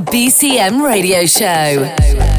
The BCM Radio Show.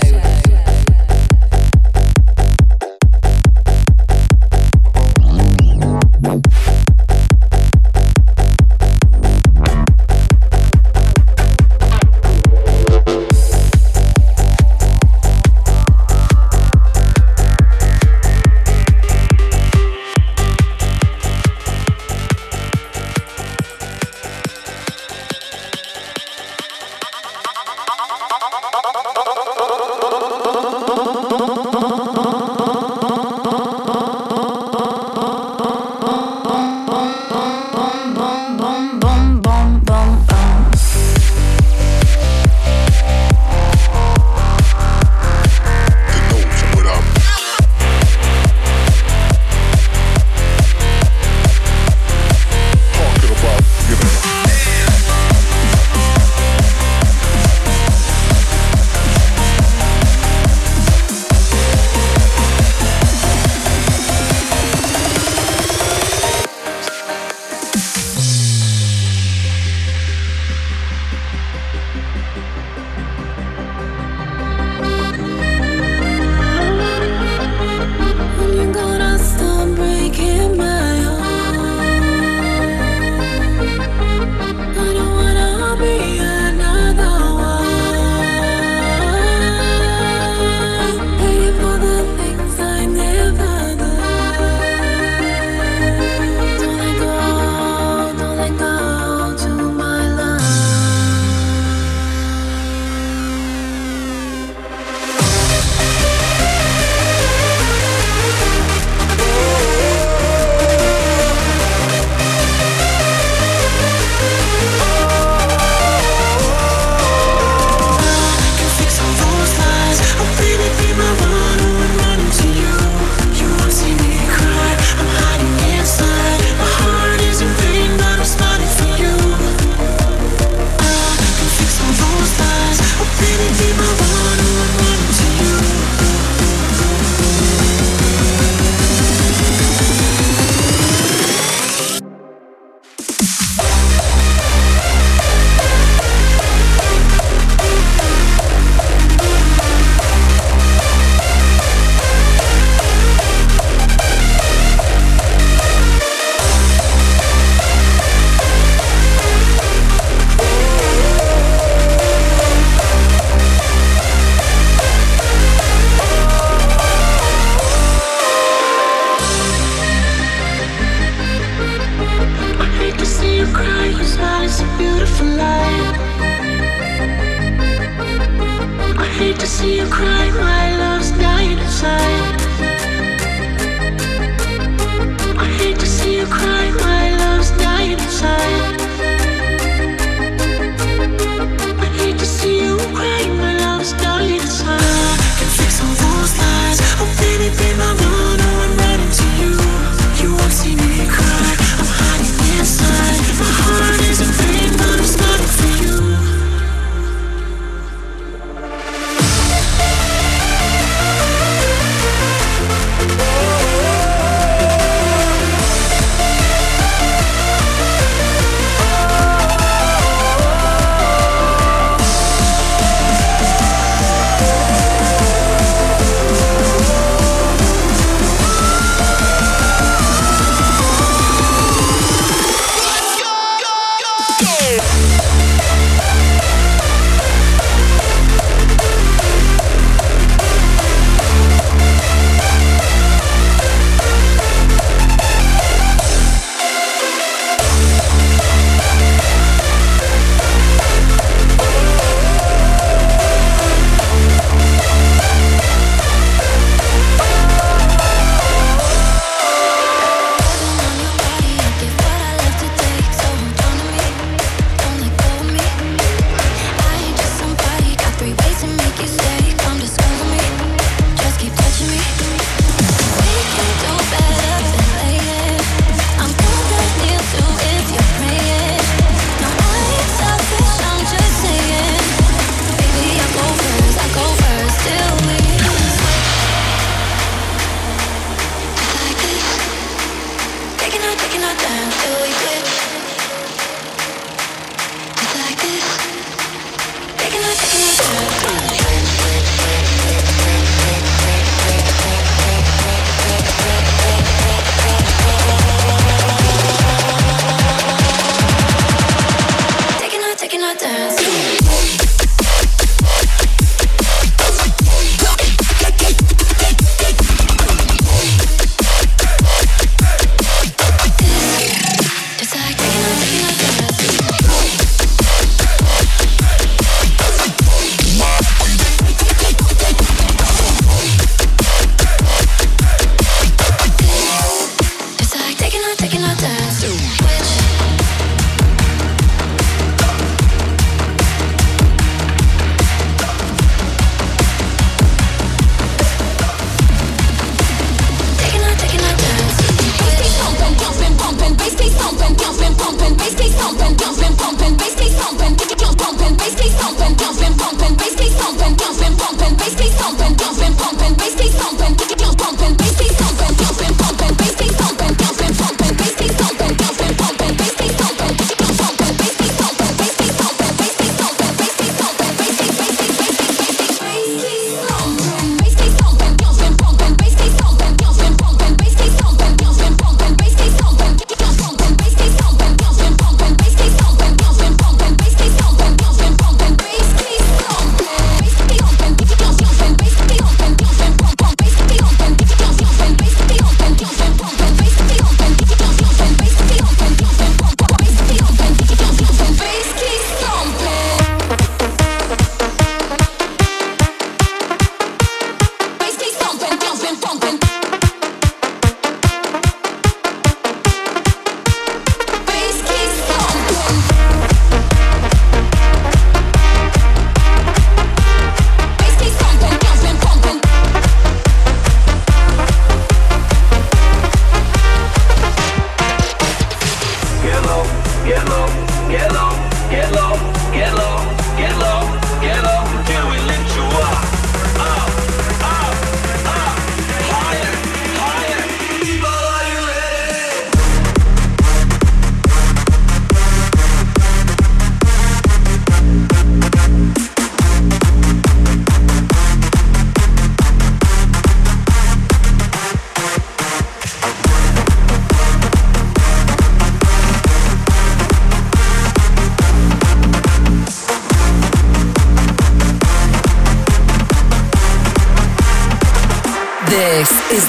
thumping, pumping, bass keep thumping, thumping, pumping, bass keep thumping, thumping, pumping, bass keep thumping, keep thumping, bass keep thumping.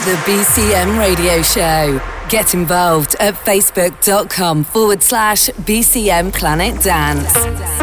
The BCM Radio Show. Get involved at facebook.com forward slash BCM Planet Dance.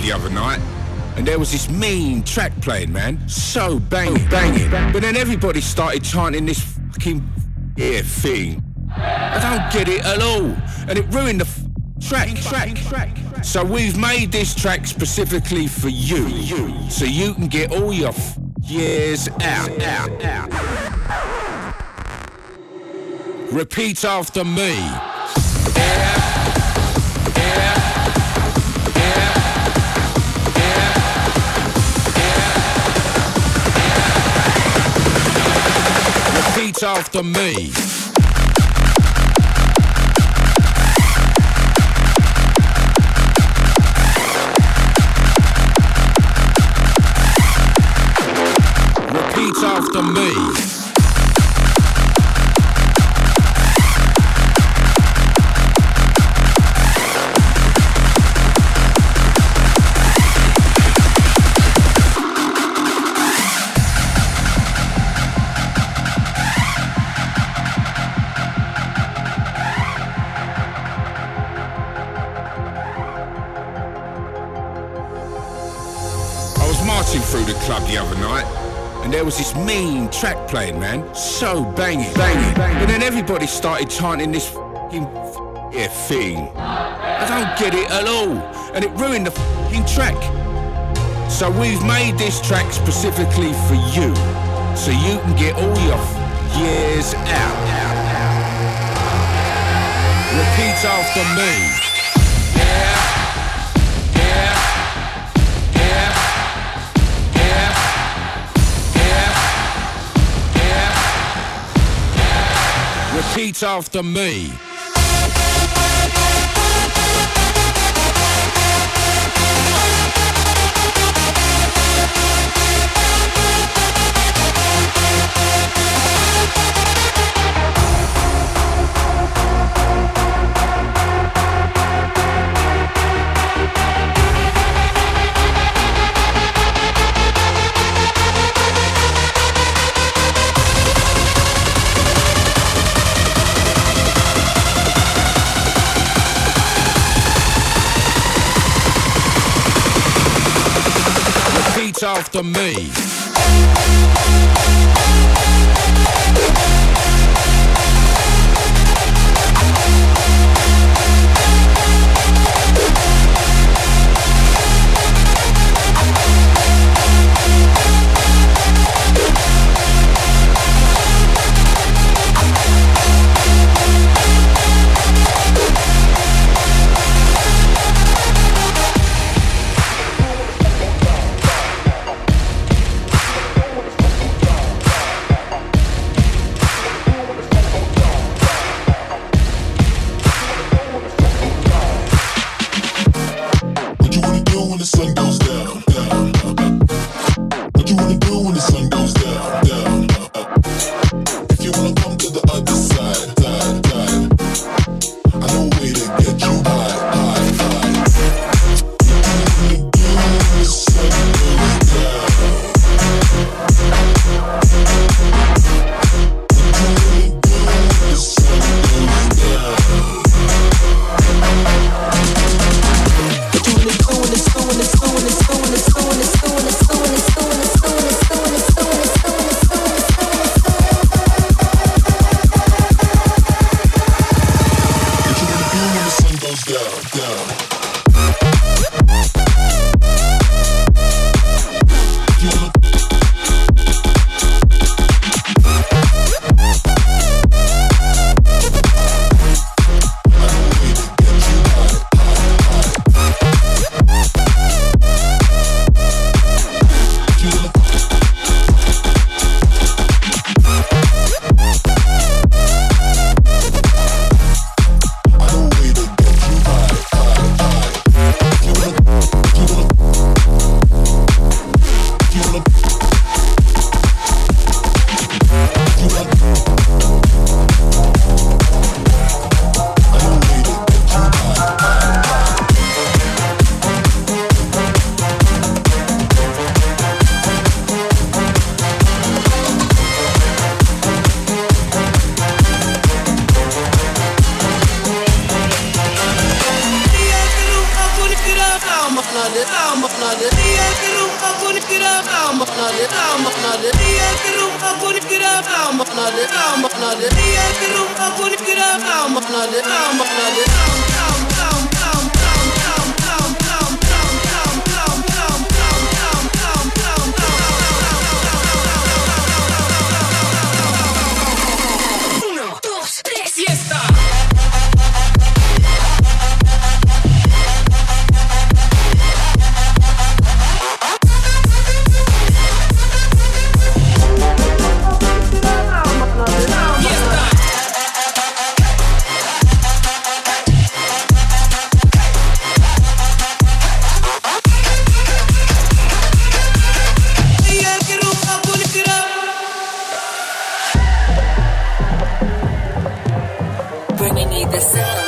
The other night, and there was this mean track playing, man. So banging, banging. But then everybody started chanting this fucking yeah thing. I don't get it at all, and it ruined the f- track, track, track. So we've made this track specifically for you, you, so you can get all your f- years out, out, out. Repeat after me. Me. Repeat after me. There was this mean track playing, man. So banging, banging. But then everybody started chanting this fucking f- yeah thing. I don't get it at all, and it ruined the fucking track. So we've made this track specifically for you, so you can get all your years out. Repeat after me. Repeat after me.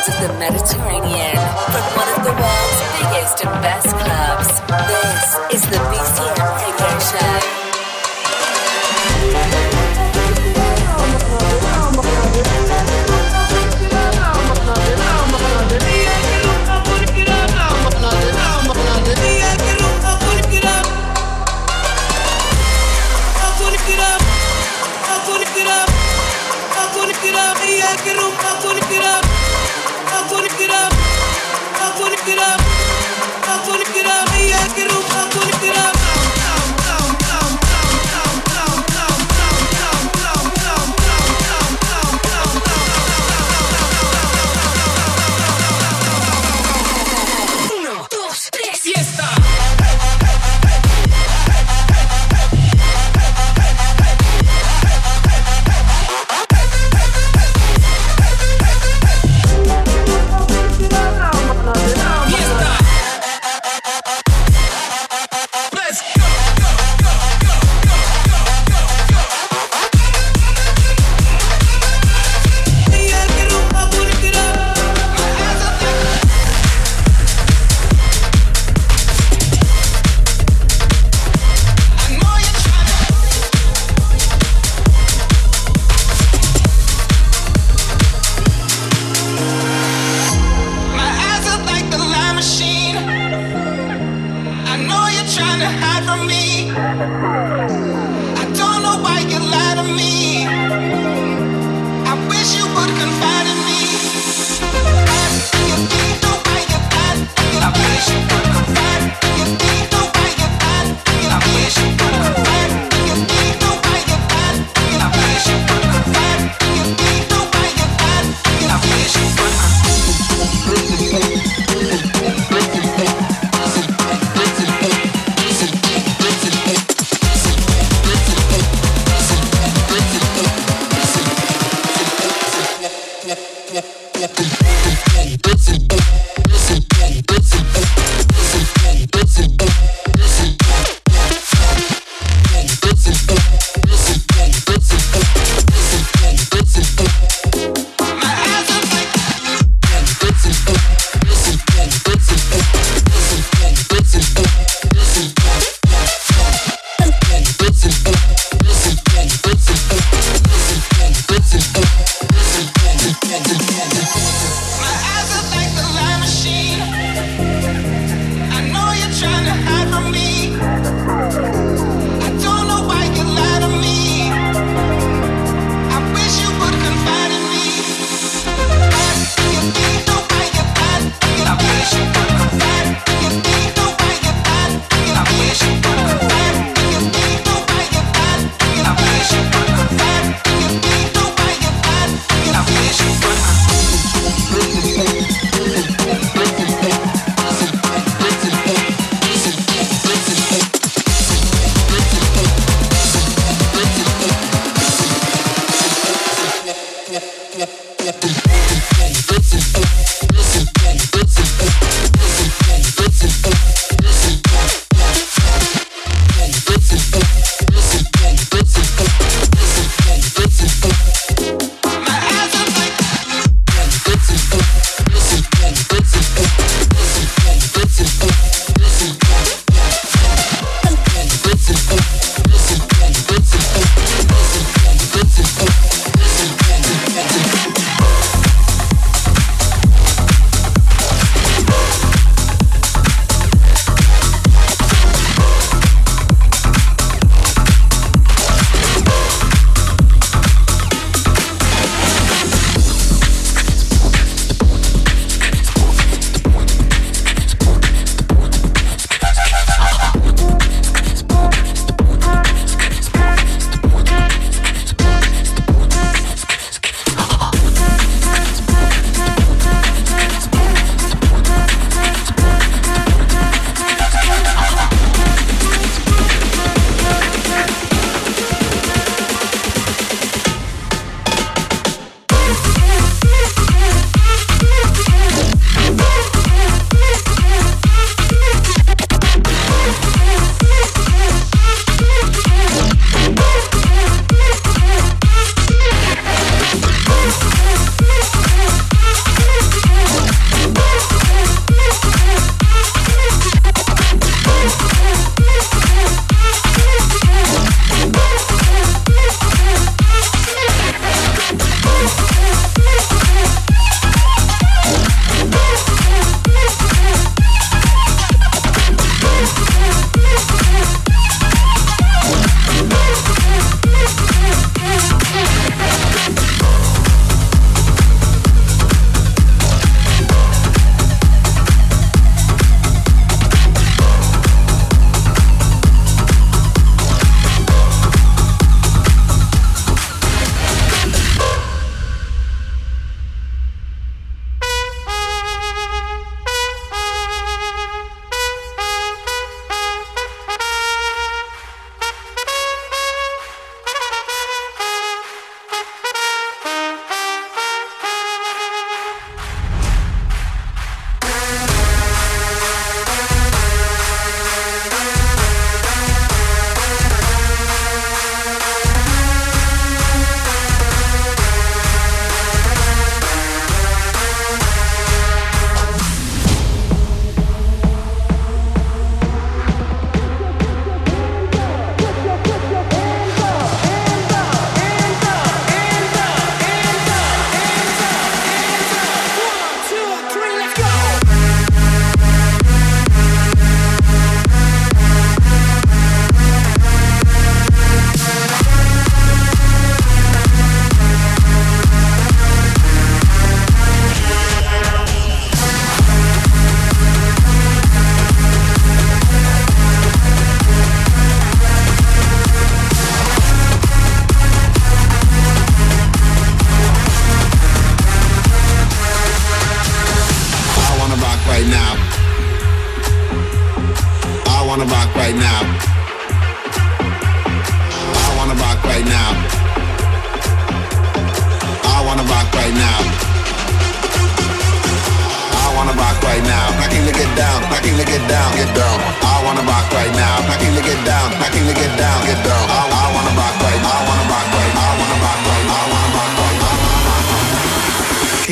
Of the Mediterranean from one of the world's biggest and best clubs. This is the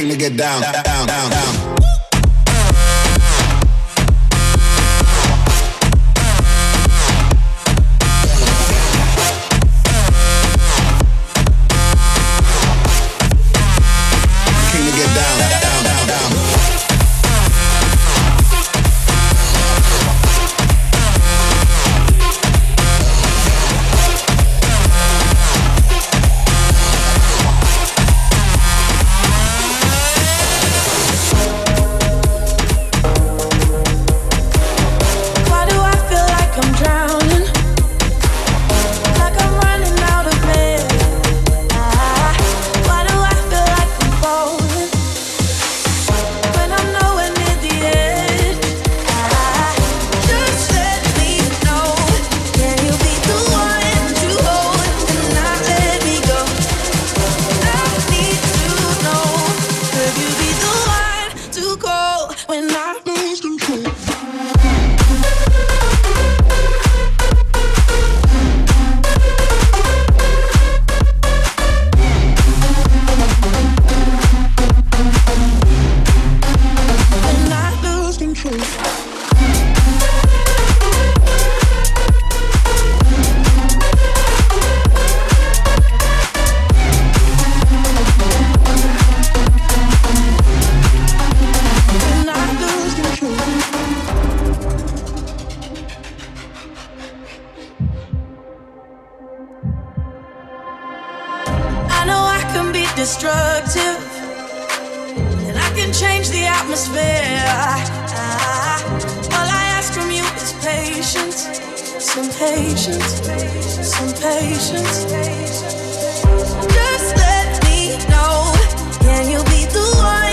king to get down, down, down, down. patience, some patience, some patience. Just let me know. Can you be the one?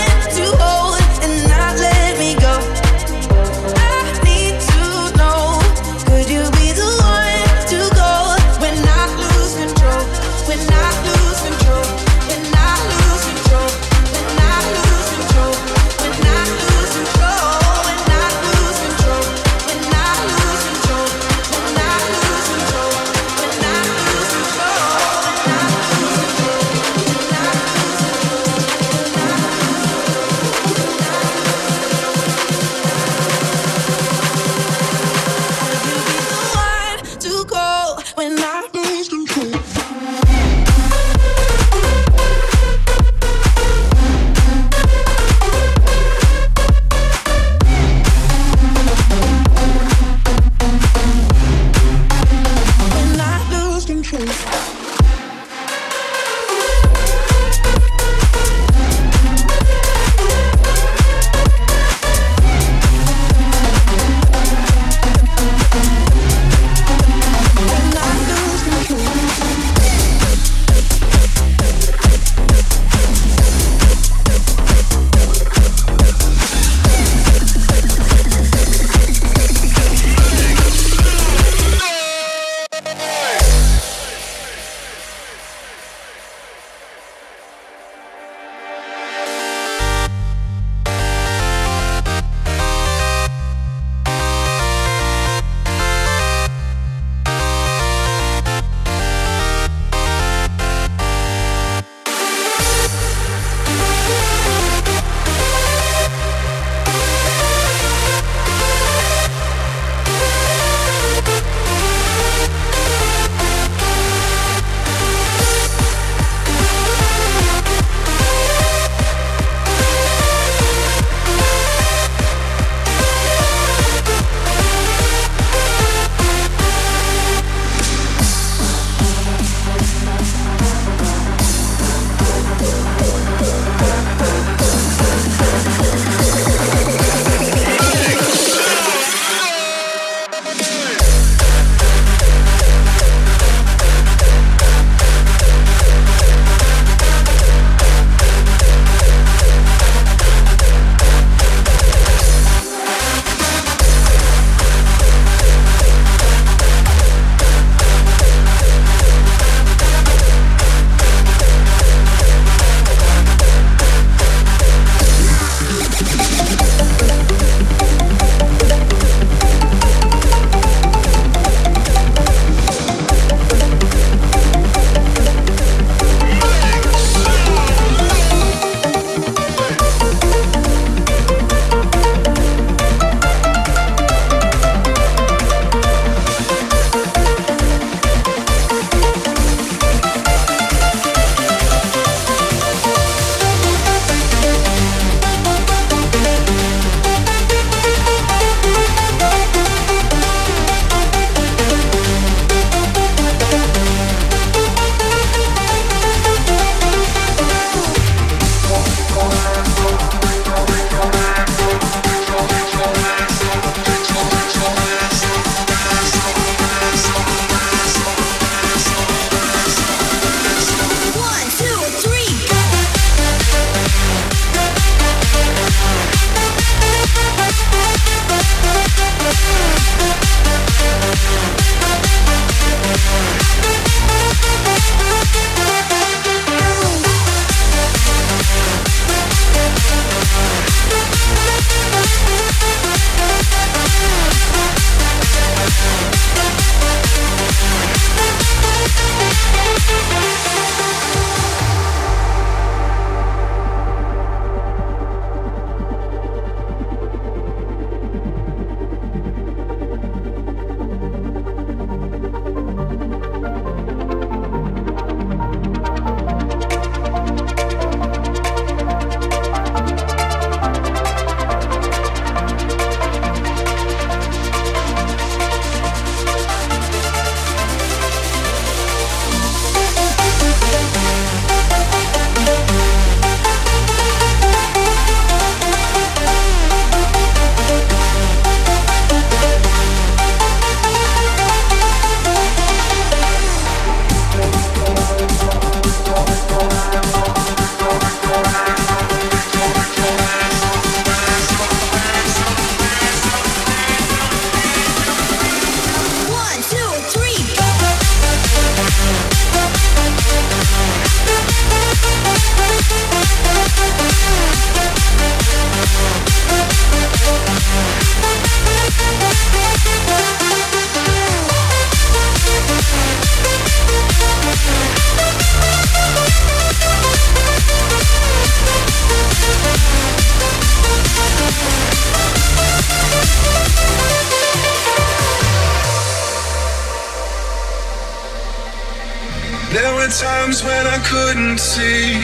Times when I couldn't see.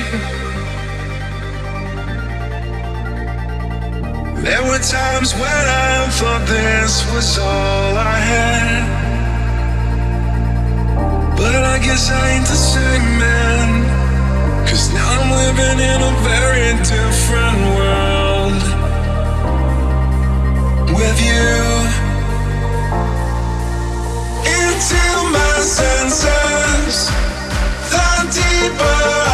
There were times when I thought this was all I had. But I guess I ain't the same man. Cause now I'm living in a very different world. With you into my senses, deeper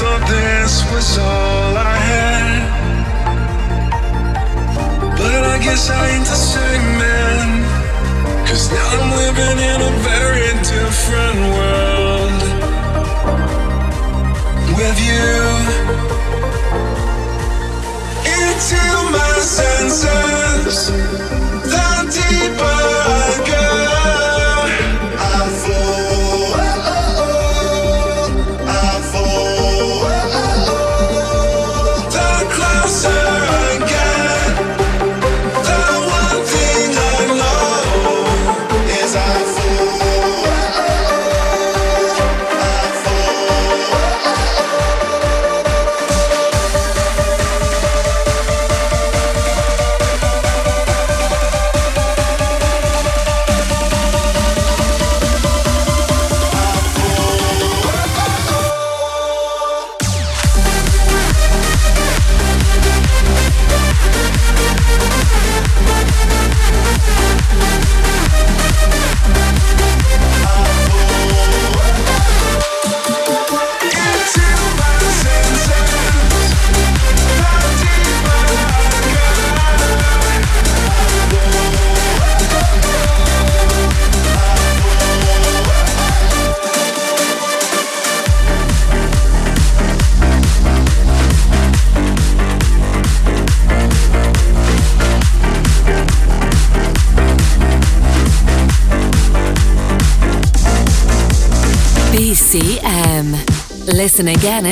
this was all I had. But I guess I ain't the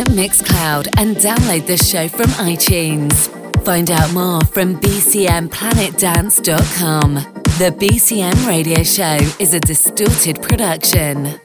Mixcloud and download the show from iTunes. Find out more from bcmplanetdance.com. The BCM radio show is a distorted production.